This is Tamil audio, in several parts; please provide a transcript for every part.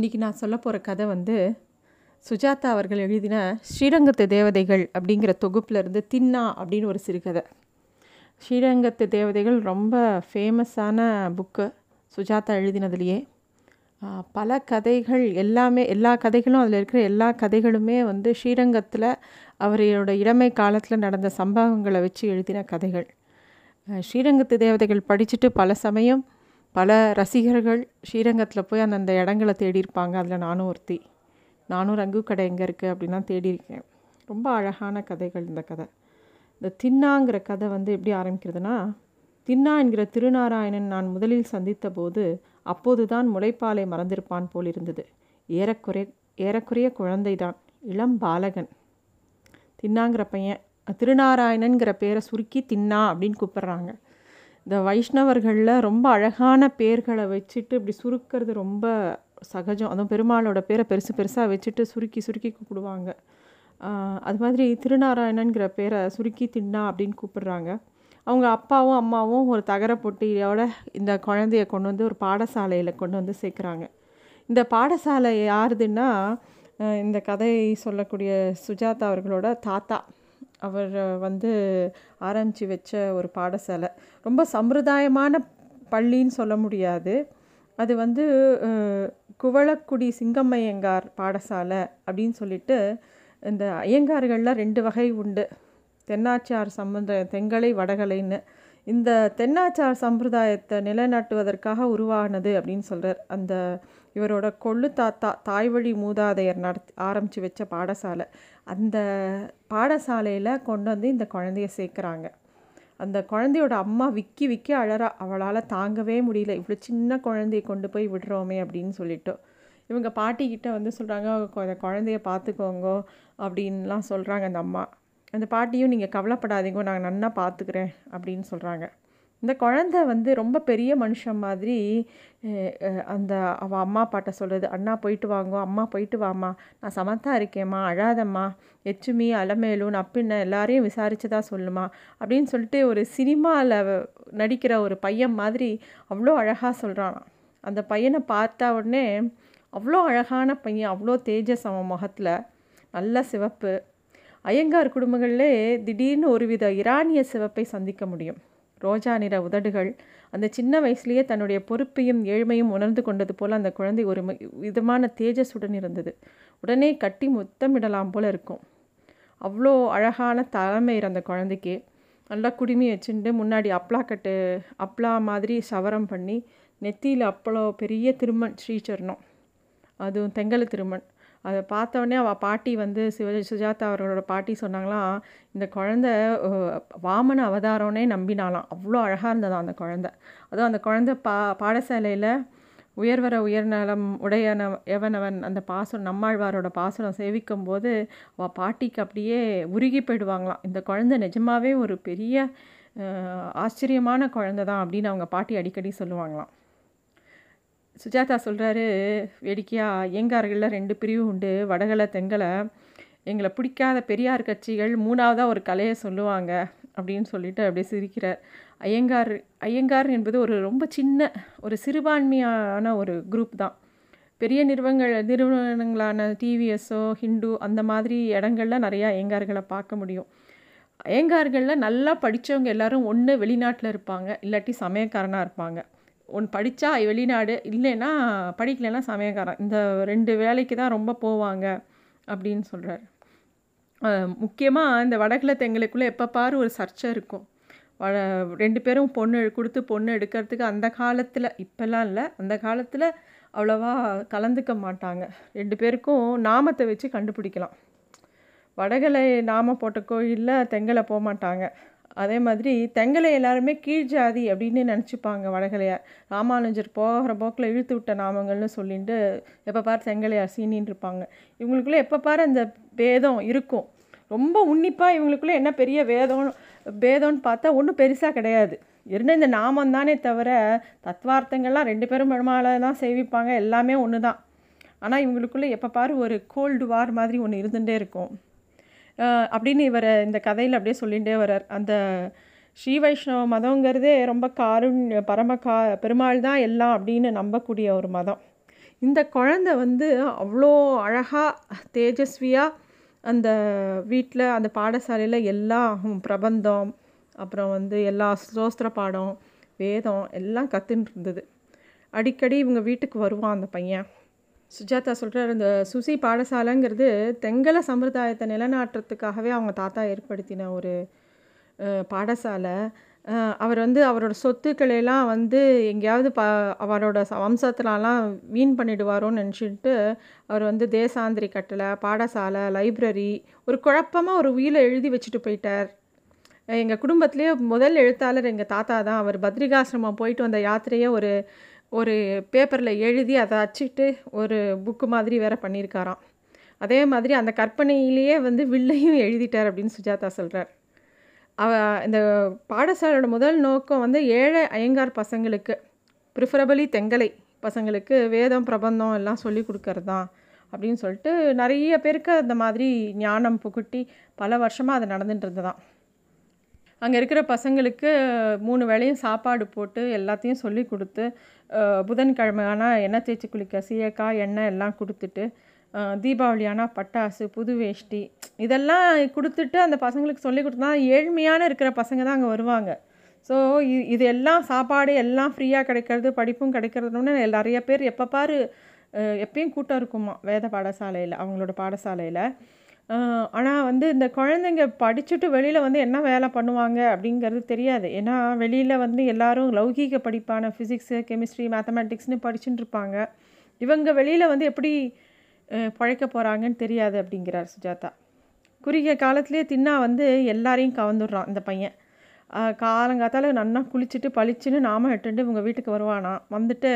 இன்றைக்கி நான் சொல்ல போகிற கதை வந்து சுஜாதா அவர்கள் எழுதின ஸ்ரீரங்கத்து தேவதைகள் அப்படிங்கிற தொகுப்பிலிருந்து தின்னா அப்படின்னு ஒரு சிறுகதை. ஸ்ரீரங்கத்து தேவதைகள் ரொம்ப ஃபேமஸான புக்கு சுஜாதா எழுதினதுலேயே. பல கதைகள் எல்லாமே எல்லா கதைகளும் அதில் இருக்கிற எல்லா கதைகளுமே வந்து ஸ்ரீரங்கத்தில் அவரோட இளமை காலத்தில் நடந்த சம்பவங்களை வச்சு எழுதின கதைகள். ஸ்ரீரங்கத்து தேவதைகள் படிச்சுட்டு பல சமயம் பல ரசிகர்கள் ஸ்ரீரங்கத்தில் போய் அந்தந்த இடங்களை தேடியிருப்பாங்க. அதில் நானும் ஒருத்தி. நானும் ரங்கு கடை எங்கே இருக்குது அப்படின்லாம் தேடியிருக்கேன். ரொம்ப அழகான கதைகள் இந்த கதை. இந்த தின்னாங்கிற கதை வந்து எப்படி ஆரம்பிக்கிறதுனா தின்னா என்கிற திருநாராயணன் நான் முதலில் சந்தித்த போது அப்போதுதான் முளைப்பாலை மறந்திருப்பான் போல் இருந்தது. ஏறக்குறைய குழந்தை தான் இளம் பாலகன். தின்னாங்கிற பையன் திருநாராயணன்கிற பேரை சுருக்கி தின்னா அப்படின்னு கூப்பிட்றாங்க. இந்த வைஷ்ணவர்களில் ரொம்ப அழகான பேர்களை வச்சுட்டு இப்படி சுருக்கிறது ரொம்ப சகஜம். அதுவும் பெருமாளோட பேரை பெருசு பெருசாக வச்சுட்டு சுருக்கி சுருக்கி கூப்பிடுவாங்க. அது மாதிரி திருநாராயணன்கிற பேரை சுருக்கி தின்னா அப்படின்னு கூப்பிடுறாங்க. அவங்க அப்பாவும் அம்மாவும் ஒரு தகர பொட்டியோட இந்த குழந்தைய கொண்டு வந்து ஒரு பாடசாலையில் கொண்டு வந்து சேர்க்குறாங்க. இந்த பாடசாலை யாருதுன்னா இந்த கதை சொல்லக்கூடிய சுஜாதா அவர்களோட தாத்தா. அவர் வந்து ஆரம்பித்து வச்ச ஒரு பாடசாலை. ரொம்ப சம்பிரதாயமான பள்ளின்னு சொல்ல முடியாது. அது வந்து குவளக்குடி சிங்கம்மையங்கார் பாடசாலை அப்படின்னு சொல்லிட்டு இந்த ஐயங்கார்களில் ரெண்டு வகை உண்டு. தென்னாச்சார் சம்பந்த தெங்கலை வடகலைன்னு. இந்த தென்னாச்சார் சம்பிரதாயத்தை நிலைநாட்டுவதற்காக உருவானது அப்படின்னு சொல்கிறார் அந்த இவரோட கொள்ளு தாத்தா தாய்வழி மூதாதையர் நடத்தி ஆரம்பித்து வச்ச பாடசாலை. அந்த பாடசாலையில் கொண்டு வந்து இந்த குழந்தைய சேர்க்குறாங்க. அந்த குழந்தையோட அம்மா விக்கி விக்கி அழறா அவளால் தாங்கவே முடியல. இவ்வளோ சின்ன குழந்தைய கொண்டு போய் விடுறோமே அப்படின்னு சொல்லிட்டு. இவங்க பாட்டிக்கிட்ட வந்து சொல்கிறாங்க அந்த குழந்தைய பார்த்துக்கோங்க அப்படின்லாம் சொல்கிறாங்க அந்த அம்மா. அந்த பாட்டியும் நீங்கள் கவலைப்படாதீங்க நாங்கள் நன்னா பார்த்துக்கிறேன் அப்படின்னு சொல்கிறாங்க இந்த குழந்தை வந்து ரொம்ப பெரிய மனுஷன் மாதிரி அந்த அவள் அம்மா அப்பாட்ட சொல்கிறது அண்ணா போயிட்டு வாங்கோ அம்மா போயிட்டு வாம்மா நான் சமத்தா இருக்கேம்மா அழாதம்மா எச்சுமி அலமேலு நப்பின்ன எல்லாரையும் தான் சொல்லுமா? அப்படின்னு சொல்லிட்டு ஒரு சினிமாவில் நடிக்கிற ஒரு பையன் மாதிரி அவ்வளோ அழகாக சொல்கிறான் அந்த பையனை பார்த்த உடனே அவ்வளோ அழகான பையன் அவ்வளோ தேஜஸ் அவன் முகத்தில் நல்ல சிவப்பு. ஐயங்கார் குடும்பங்களிலே திடீர்னு ஒருவித இரானிய சிவப்பை சந்திக்க முடியும். ரோஜா நிற உதடுகள். அந்த சின்ன வயசுலேயே தன்னுடைய பொறுப்பையும் ஏழ்மையும் உணர்ந்து கொண்டது போல் அந்த குழந்தை ஒரு விதமான தேஜஸுடன் இருந்தது. உடனே கட்டி முத்தமிடலாம் போல் இருக்கும். அவ்வளோ அழகான தலைமையர் அந்த குழந்தைக்கு நல்லா குடுமி வச்சுட்டு முன்னாடி அப்ளாக்கட்டு அப்ளா மாதிரி சவரம் பண்ணி நெத்தியில் அப்பளோ பெரிய திருமண் ஸ்ரீச்சரணம் அதுவும் தெங்கல திருமண். அதை பார்த்தோடனே அவள் பாட்டி வந்து சிவ சுஜாதா அவர்களோட பாட்டி சொன்னாங்களாம் இந்த குழந்த வாமன அவதாரம்னே நம்பினாலாம் அவ்வளோ அழகாக இருந்ததாம் அந்த குழந்த. அதுவும் அந்த குழந்த பா பாடசாலையில் உயர்வர உயர்நலம் உடையன எவனவன் அந்த பாசுரம் நம்மாழ்வாரோட பாசுரம் சேவிக்கும் போது அவள் பாட்டிக்கு அப்படியே உருகி போயிடுவாங்களாம். இந்த குழந்த நிஜமாவே ஒரு பெரிய ஆச்சரியமான குழந்தை தான் அப்படின்னு அவங்க பாட்டி அடிக்கடி சொல்லுவாங்களாம். சுஜாதா சொல்கிறாரு வேடிக்கையா ஐயங்கார்களில் ரெண்டு பிரிவு உண்டு. வடகலை தெங்கலை எங்களை பிடிக்காத பெரியார் கட்சிகள் மூணாவதாக ஒரு கலையை சொல்லுவாங்க அப்படின்னு சொல்லிட்டு அப்படியே சிரிக்கிறார். ஐயங்கார் ஐயங்கார் என்பது ஒரு ரொம்ப சின்ன ஒரு சிறுபான்மையான ஒரு குரூப் தான். பெரிய நிறுவனங்கள் நிறுவனங்களான டிவிஎஸ்ஸோ ஹிந்து அந்த மாதிரி இடங்களில் நிறையா ஐயங்கார்களை பார்க்க முடியும். ஐயங்கார்களில் நல்லா படித்தவங்க எல்லாரும் ஒன்று வெளிநாட்டில் இருப்பாங்க இல்லாட்டி சமயக்காரனாக இருப்பாங்க. ஒன்று படித்தா வெளிநாடு இல்லைன்னா படிக்கலைன்னா சமயக்காரன். இந்த ரெண்டு வேலைக்கு தான் ரொம்ப போவாங்க அப்படின்னு சொல்கிறார் முக்கியமாக இந்த வடக்குல தெங்களுக்குள்ளே எப்போ பாரு ஒரு சர்ச்சை இருக்கும். வ ரெண்டு பேரும் பொண்ணு கொடுத்து பொண்ணு எடுக்கிறதுக்கு அந்த காலத்தில் இப்போல்லாம் இல்லை அந்த காலத்தில் அவ்வளோவா கலந்துக்க மாட்டாங்க. ரெண்டு பேருக்கும் நாமத்தை வச்சு கண்டுபிடிக்கலாம். வடகலை நாம போட்ட கோயிலில் தெங்கலை போக மாட்டாங்க அதே மாதிரி தெங்கலை எல்லாருமே கீழ் ஜாதி அப்படின்னு நினச்சிப்பாங்க வடகலையார் ராமானுஜர் போகிற போக்கில் இழுத்து விட்ட நாமங்கள்னு சொல்லிட்டு எப்போ பார் செங்கலையார் சீனின்னு இருப்பாங்க இவங்களுக்குள்ளே எப்போ பார் அந்த பேதம் இருக்கும். ரொம்ப உன்னிப்பாக இவங்களுக்குள்ளே என்ன பெரிய வேதம் பேதம்னு பார்த்தா ஒன்றும் பெருசாக கிடையாது. இருந்த இந்த நாமம் தானே தவிர தத்வார்த்தங்கள்லாம் ரெண்டு பேரும் பெருமாளை தான் சேவிப்பாங்க. எல்லாமே ஒன்று தான் ஆனால் இவங்களுக்குள்ளே எப்போ பார் ஒரு கோல்டு வார் மாதிரி ஒன்று இருந்துகிட்டே இருக்கும். அப்படின்னு இவர் இந்த கதையில் அப்படியே சொல்லிகிட்டே வர்றார். அந்த ஸ்ரீ வைஷ்ணவ மதங்கிறதே ரொம்ப காருண் பரம கா பெருமாள் தான் எல்லாம் அப்படின்னு நம்பக்கூடிய ஒரு மதம். இந்த குழந்தை வந்து அவ்வளோ அழகாக தேஜஸ்வியாக அந்த வீட்டில் அந்த பாடசாலையில் எல்லா பிரபந்தம் அப்புறம் வந்து எல்லா சோஸ்திர பாடம் வேதம் எல்லாம் கற்றுன்னு இருந்தது. அடிக்கடி இவங்க வீட்டுக்கு வருவான் அந்த பையன். சுஜாதா சொல்கிறார் இந்த சுசி பாடசாலைங்கிறது தெங்கல சம்பிரதாயத்தை நிலநாட்டுறதுக்காகவே அவங்க தாத்தா ஏற்படுத்தின ஒரு பாடசாலை. அவர் வந்து அவரோட சொத்துக்களையெல்லாம் வந்து எங்கேயாவது ப அவரோட வம்சத்துலலாம் வீண் பண்ணிடுவாரோன்னு நினச்சிட்டு அவர் வந்து தேசாந்திரி கட்டளை பாடசாலை லைப்ரரி ஒரு குழப்பமாக ஒரு உயிரை எழுதி வச்சுட்டு போயிட்டார். எங்கள் குடும்பத்திலேயே முதல் எழுத்தாளர் எங்கள் தாத்தா தான். அவர் பத்ரிகாசிரமம் போயிட்டு வந்த யாத்திரையை ஒரு ஒரு பேப்பரில் எழுதி அதை அச்சிட்டு ஒரு புக்கு மாதிரி வேறு பண்ணியிருக்காராம். அதே மாதிரி அந்த கற்பனையிலேயே வந்து வில்லையும் எழுதிட்டார் அப்படின்னு சுஜாதா சொல்கிறார் அவ இந்த பாடசாலையோட முதல் நோக்கம் வந்து ஏழை ஐயங்கார் பசங்களுக்கு ப்ரிஃபரபிளி தெங்கலை பசங்களுக்கு வேதம் பிரபந்தம் எல்லாம் சொல்லி கொடுக்கறது தான் அப்படின்னு சொல்லிட்டு நிறைய பேருக்கு அந்த மாதிரி ஞானம் புகுட்டி பல வருஷமாக அது நடந்துட்டு தான் அங்கே இருக்கிற பசங்களுக்கு மூணு வேளையும் சாப்பாடு போட்டு எல்லாத்தையும் சொல்லி கொடுத்து புதன்கிழமை ஆனால் எண்ணெய் தேய்ச்சி குளிக்க சீயக்காய் எண்ணெய் எல்லாம் கொடுத்துட்டு தீபாவளி ஆனால் பட்டாசு புது வேஷ்டி இதெல்லாம் கொடுத்துட்டு அந்த பசங்களுக்கு சொல்லி கொடுத்தா ஏழ்மையான இருக்கிற பசங்க தான் அங்கே வருவாங்க. ஸோ இது எல்லாம் சாப்பாடு எல்லாம் ஃப்ரீயாக கிடைக்கிறது படிப்பும் கிடைக்கிறதுன்னு நிறைய பேர் எப்போ பாரு எப்பயும் கூட்டம் இருக்குமா வேத பாடசாலையில் அவங்களோட பாடசாலையில். ஆனால் வந்து இந்த குழந்தைங்க படிச்சுட்டு வெளியில் வந்து என்ன வேலை பண்ணுவாங்க அப்படிங்கிறது தெரியாது. ஏன்னா வெளியில் வந்து எல்லோரும் லௌகீக படிப்பான ஃபிசிக்ஸு கெமிஸ்ட்ரி மேத்தமெட்டிக்ஸ்னு படிச்சுட்டு இருப்பாங்க. இவங்க வெளியில் வந்து எப்படி பழைக்க போகிறாங்கன்னு தெரியாது அப்படிங்கிறார் சுஜாதா. குறுகிய காலத்துலேயே தின்னா வந்து எல்லாரையும் கவர்ந்துடுறான் இந்த பையன். காலங்காத்தால் நன்னா குளிச்சுட்டு பளிச்சுன்னு நாம எட்டுண்டு இவங்க வீட்டுக்கு வருவானா? வந்துட்டு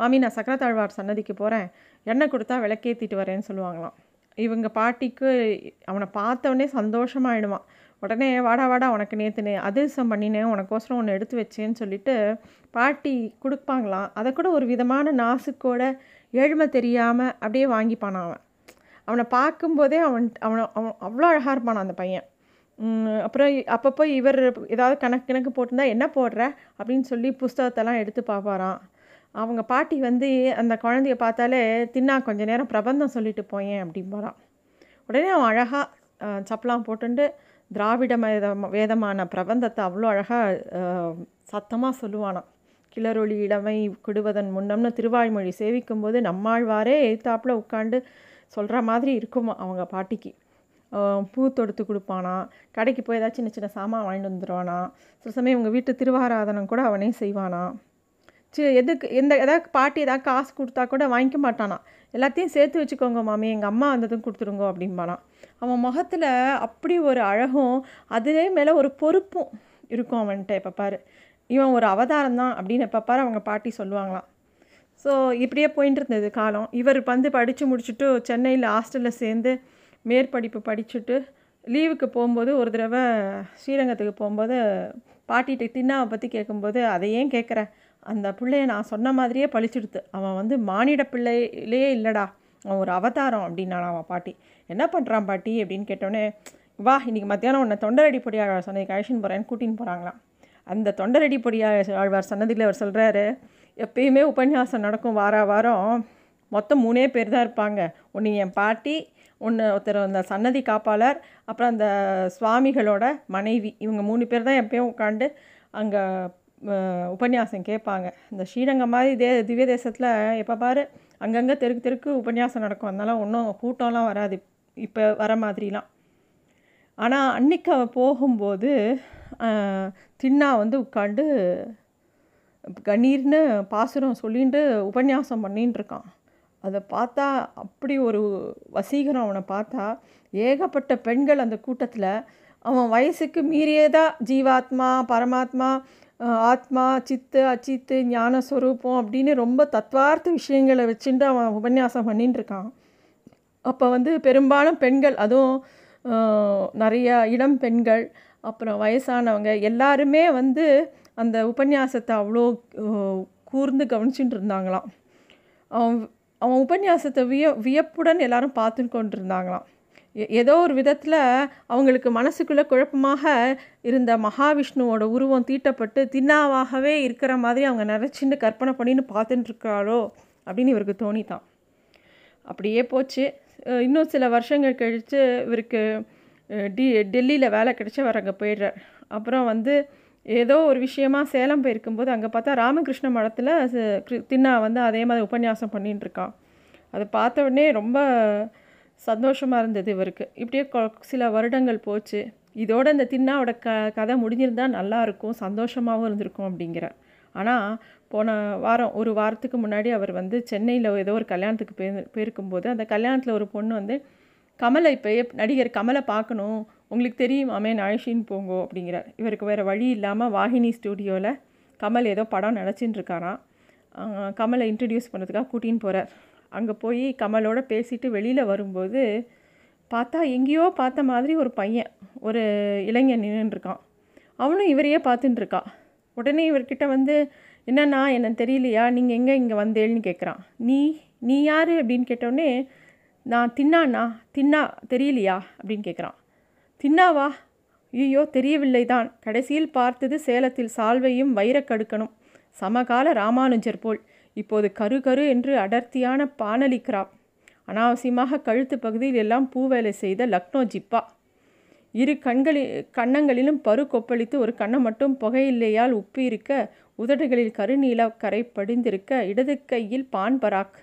மாமி நான் சக்கரத்தாழ்வார் சன்னதிக்கு போகிறேன் எண்ணெய் கொடுத்தா விளக்கேற்றிட்டு வரேன்னு சொல்லுவாங்களாம். இவங்க பாட்டிக்கு அவனை பார்த்தவொடனே சந்தோஷமாயிடுவான். உடனே வாடா வாடா உனக்கு நேற்று அதிர்சம் பண்ணினேன் உனக்கோசரம் ஒன்று எடுத்து வச்சேன்னு சொல்லிட்டு பாட்டி கொடுப்பாங்களாம். அதை கூட ஒரு விதமான நாசுக்கோட ஏழ்மை தெரியாமல் அப்படியே வாங்கிப்பானான் அவன். அவனை பார்க்கும்போதே அவன் அவனை அவன் அவ்வளோ அழகாக இருப்பான் அந்த பையன். அப்புறம் அப்பப்போ இவர் ஏதாவது கணக்கு கணக்கு போட்டிருந்தா என்ன போடுற? அப்படின்னு சொல்லி புஸ்தகத்தெல்லாம் எடுத்து பார்ப்பாரான் அவங்க பாட்டி வந்து அந்த குழந்தைய பார்த்தாலே தின்னா கொஞ்ச நேரம் பிரபந்தம் சொல்லிட்டு போயேன் அப்படிம்பாரான் உடனே அவன் அழகாக சப்பலாம் போட்டுண்டு திராவிட வேதமான பிரபந்தத்தை அவ்வளோ அழகாக சத்தமாக சொல்லுவானான் கிளரொளி இளமை குடுவதன் முன்னம்னு திருவாய்மொழி சேவிக்கும்போது நம்மாழ்வாரே எழுத்தாப்பில் உட்காந்து சொல்கிற மாதிரி இருக்குமா அவங்க பாட்டிக்கு. பூ தொடுத்து கொடுப்பானா? கடைக்கு போய் ஏதாச்சும் சின்ன சின்ன சாமான் வாங்கிட்டு வந்துடுவானா சில சமயம் இவங்க வீட்டு திருவாராதனம் கூட அவனே செய்வானா? சி எதுக்கு எந்த ஏதாவது பாட்டி ஏதாவது காசு கொடுத்தா கூட வாங்கிக்க மாட்டானா. எல்லாத்தையும் சேர்த்து வச்சுக்கோங்க மாமி. எங்கள் அம்மா வந்ததும் கொடுத்துருங்க அப்படிம்பானா. அவன் முகத்தில் அப்படி ஒரு அழகும் அதே மேலே ஒரு பொறுப்பும் இருக்கும் அவன்கிட்ட. இப்போ பாரு இவன் ஒரு அவதாரம் தான் அப்படின்னு எப்போ பாரு அவங்க பாட்டி சொல்லுவாங்களாம். ஸோ இப்படியே போயிட்டு இருந்தது காலம். இவர் வந்து படித்து முடிச்சுட்டு சென்னையில் ஹாஸ்டலில் சேர்ந்து மேற்படிப்பு படிச்சுட்டு லீவுக்கு போகும்போது ஒரு தடவை ஸ்ரீரங்கத்துக்கு போகும்போது பாட்டிகிட்ட தின்னாவை பற்றி கேட்கும்போது அதை ஏன் கேட்குற அந்த பிள்ளைய நான் சொன்ன மாதிரியே பழிச்சுடுத்து. அவன் வந்து மானிட பிள்ளையிலே இல்லைடா. அவன் ஒரு அவதாரம் அப்படின்னான் அவன் பாட்டி. என்ன பண்ணுறான் பாட்டி? அப்படின்னு கேட்டோடனே வா இன்றைக்கி மத்தியானம் உன்னை தொண்டரடி பொடியாழ்வார் சொன்னதுக்கு அழைச்சின்னு போகிறேன்னு கூட்டின்னு போகிறாங்களாம் அந்த தொண்டரடி பொடியாக ஆழ்வார் சொன்னதில் அவர் சொல்கிறாரு எப்பயுமே உபன்யாசம் நடக்கும் வார வாரம். மொத்தம் மூணே பேர் தான் இருப்பாங்க. ஒன்று என் பாட்டி ஒன்று ஒருத்தர் அந்த சன்னதி காப்பாளர் அப்புறம் அந்த சுவாமிகளோட மனைவி. இவங்க மூணு பேர் தான் எப்பயும் உட்காந்து அங்கே உபன்யாசம் கேட்பாங்க. இந்த ஸ்ரீரங்கம் மாதிரி தே திவ்ய தேசத்தில் எப்போ பாரு அங்கங்கே தெருக்கு தெருக்கு உபன்யாசம் நடக்கும். அதனால் ஒன்றும் கூட்டம்லாம் வராது. இப்போ வர மாதிரிலாம். ஆனால் அன்னைக்கு அவன் போகும்போது தின்னா வந்து உட்காந்து கண்ணீர்னு பாசுரம் சொல்லிட்டு உபன்யாசம் பண்ணின்னு இருக்கான் அதை பார்த்தா அப்படி ஒரு வசீகரம் அவனை பார்த்தா ஏகப்பட்ட பெண்கள் அந்த கூட்டத்தில் அவன் வயசுக்கு மீறியதாக ஜீவாத்மா பரமாத்மா ஆத்மா சித்து அச்சித்து ஞானஸ்வரூபம் அப்படின்னு ரொம்ப தத்வார்த்த விஷயங்களை வச்சுட்டு அவன் உபன்யாசம் பண்ணின்னு இருக்கான் அப்போ வந்து பெரும்பாலும் பெண்கள் அதுவும் நிறைய இளம் பெண்கள் அப்புறம் வயசானவங்க எல்லாருமே வந்து அந்த உபன்யாசத்தை அவ்வளோ கூர்ந்து கவனிச்சுட்டு இருந்தாங்களாம் அவன் அவன் உபன்யாசத்தை விய வியப்புடன் எல்லாரும் பார்த்து கொண்டு இருந்தாங்களாம் ஏதோ ஒரு விதத்தில் அவங்களுக்கு மனசுக்குள்ளே குழப்பமாக இருந்த மகாவிஷ்ணுவோட உருவம் தீட்டப்பட்டு தின்னாவாகவே இருக்கிற மாதிரி அவங்க நினச்சின்னு கற்பனை பண்ணின்னு பார்த்துட்டுருக்காளோ அப்படின்னு இவருக்கு தோணித்தான் அப்படியே போச்சு. இன்னும் சில வருஷங்கள் கழித்து இவருக்கு டி டெல்லியில் வேலை கிடச்சி அவர் அங்கே போயிடுறார். அப்புறம் வந்து ஏதோ ஒரு விஷயமா சேலம் போயிருக்கும்போது அங்கே பார்த்தா ராமகிருஷ்ண மடத்தில் கிரு- தின்னா வந்து அதே மாதிரி உபன்யாசம் பண்ணிகிட்டு இருக்கான் அதை பார்த்த உடனே ரொம்ப சந்தோஷமாக இருந்தது இவருக்கு. இப்படியே கொ- சில வருடங்கள் போச்சு. இதோட இந்த தின்னாவோட க கதை முடிஞ்சிருந்தா நல்லாயிருக்கும் சந்தோஷமாகவும் இருந்திருக்கும் அப்படிங்கிறார் ஆனால் போன வாரம் ஒரு வாரத்துக்கு முன்னாடி அவர் வந்து சென்னையில் ஏதோ ஒரு கல்யாணத்துக்கு போய் போயிருக்கும்போது அந்த கல்யாணத்தில் ஒரு பொண்ணு வந்து கமலை இப்போ நடிகர் கமலை பார்க்கணும். உங்களுக்கு தெரியும் அமேன் அழைச்சின்னு போங்கோ அப்படிங்கிறார். இவருக்கு வேறு வழி இல்லாமல் வாகினி ஸ்டூடியோவில் கமல் ஏதோ படம் நினச்சின்னு இருக்காராம் கமலை இன்ட்ரடியூஸ் பண்ணுறதுக்காக கூட்டின்னு போகிறார் அங்கே போய் கமலோட பேசிட்டு வெளியில் வரும்போது பார்த்தா எங்கேயோ பார்த்த மாதிரி ஒரு பையன் ஒரு இளைஞன் நின்றுருக்கான் அவனும் இவரையே பார்த்துட்டுருக்கா உடனே இவர்கிட்ட வந்து என்னண்ணா என்ன தெரியலையா? நீங்கள் எங்கே இங்கே வந்தேன்னு கேட்குறான் நீ நீ யார்? அப்படின்னு கேட்டோடனே நான் தின்னாண்ணா தின்னா தெரியலையா? அப்படின்னு கேட்குறான் தின்னாவா? ஐயோ தெரியவில்லை தான். கடைசியில் பார்த்தது சேலத்தில் சால்வையும் வைரக்கடுக்கணும். சமகால ராமானுஜர் போல். இப்போது கரு கரு என்று அடர்த்தியான பானலி கிராப் அனாவசியமாக கழுத்து பகுதியில் எல்லாம் பூவேலை செய்த லக்னோ ஜிப்பா. இரு கண்களில் கன்னங்களிலும் பரு கொப்பளித்து ஒரு கண்ணை மட்டும் புகையில்லையால் உப்பி இருக்க உதடுகளில் கருநீல கரை படிந்திருக்க இடது கையில் பான் பராக்.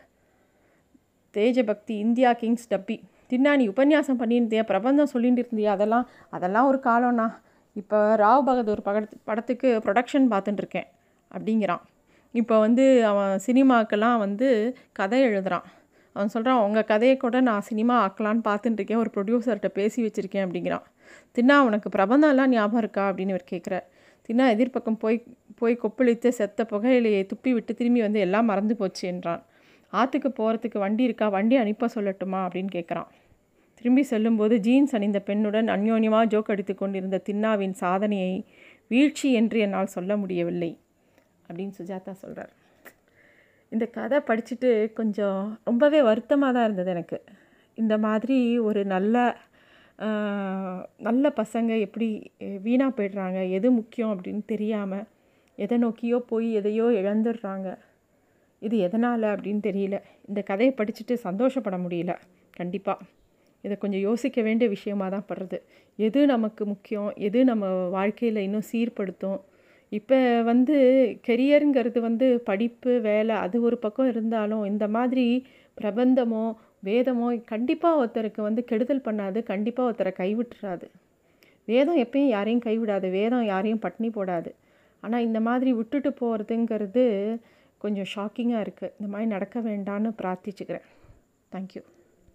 தேஜபக்தி இந்தியா கிங்ஸ் டப்பி. தின்னா நீ உபன்யாசம் பண்ணியிருந்தியா? பிரபந்தம் சொல்லிட்டு இருந்தியா அதெல்லாம் அதெல்லாம் ஒரு காலம்ண்ணா. இப்போ ராவ் பகதூர் படத்து படத்துக்கு ப்ரொடக்ஷன் பார்த்துட்டுருக்கேன் அப்படிங்கிறான். இப்போ வந்து அவன் சினிமாக்கெல்லாம் வந்து கதை எழுதுறான். அவன் சொல்கிறான் உங்கள் கதையை கூட நான் சினிமா ஆக்கலான்னு பார்த்துட்டு இருக்கேன். ஒரு ப்ரொடியூசர்கிட்ட பேசி வச்சுருக்கேன் அப்படிங்கிறான். தின்னா உனக்கு பிரபந்தம்லாம் ஞாபகம் இருக்கா? அப்படின்னு இவர் கேட்குறார் தின்னா எதிர்ப்பக்கம் போய் போய் கொப்பளித்து செத்த புகையிலையை துப்பி விட்டு திரும்பி வந்து எல்லாம் மறந்து போச்சு என்றான். ஆற்றுக்கு போகிறதுக்கு வண்டி இருக்கா? வண்டி அனுப்ப சொல்லட்டுமா? அப்படின்னு கேட்குறான் திரும்பி செல்லும்போது ஜீன்ஸ் அணிந்த பெண்ணுடன் அந்யோன்யமாக ஜோக் அடித்து கொண்டிருந்த தின்னாவின் சாதனையை வீழ்ச்சி என்று என்னால் சொல்ல முடியவில்லை. அப்படின்னு சுஜாதா சொல்கிறார் இந்த கதை படிச்சுட்டு கொஞ்சம் ரொம்பவே வருத்தமாக தான் இருந்தது எனக்கு. இந்த மாதிரி ஒரு நல்ல நல்ல பசங்க எப்படி வீணாக போயிடுறாங்க எது முக்கியம் அப்படின்னு தெரியாமல் எதை நோக்கியோ போய் எதையோ இழந்துடுறாங்க. இது எதனால் அப்படின்னு தெரியல. இந்த கதையை படிச்சுட்டு சந்தோஷப்பட முடியல. கண்டிப்பாக இதை கொஞ்சம் யோசிக்க வேண்டிய விஷயமாக தான் படுறது. எது நமக்கு முக்கியம்? எது நம்ம வாழ்க்கையில் இன்னும் சீர்படுத்தும்? இப்போ வந்து கெரியருங்கிறது வந்து படிப்பு வேலை அது ஒரு பக்கம் இருந்தாலும் இந்த மாதிரி பிரபந்தமோ வேதமோ கண்டிப்பாக ஒருத்தருக்கு வந்து கெடுதல் பண்ணாது கண்டிப்பாக ஒருத்தரை கைவிட்டுறாது. வேதம் எப்பயும் யாரையும் கைவிடாது வேதம் யாரையும் பட்டினி போடாது. ஆனால் இந்த மாதிரி விட்டுட்டு போகிறதுங்கிறது கொஞ்சம் ஷாக்கிங்காக இருக்குது இந்த மாதிரி நடக்க வேண்டான்னு பிரார்த்திச்சுக்கிறேன். தேங்க்யூ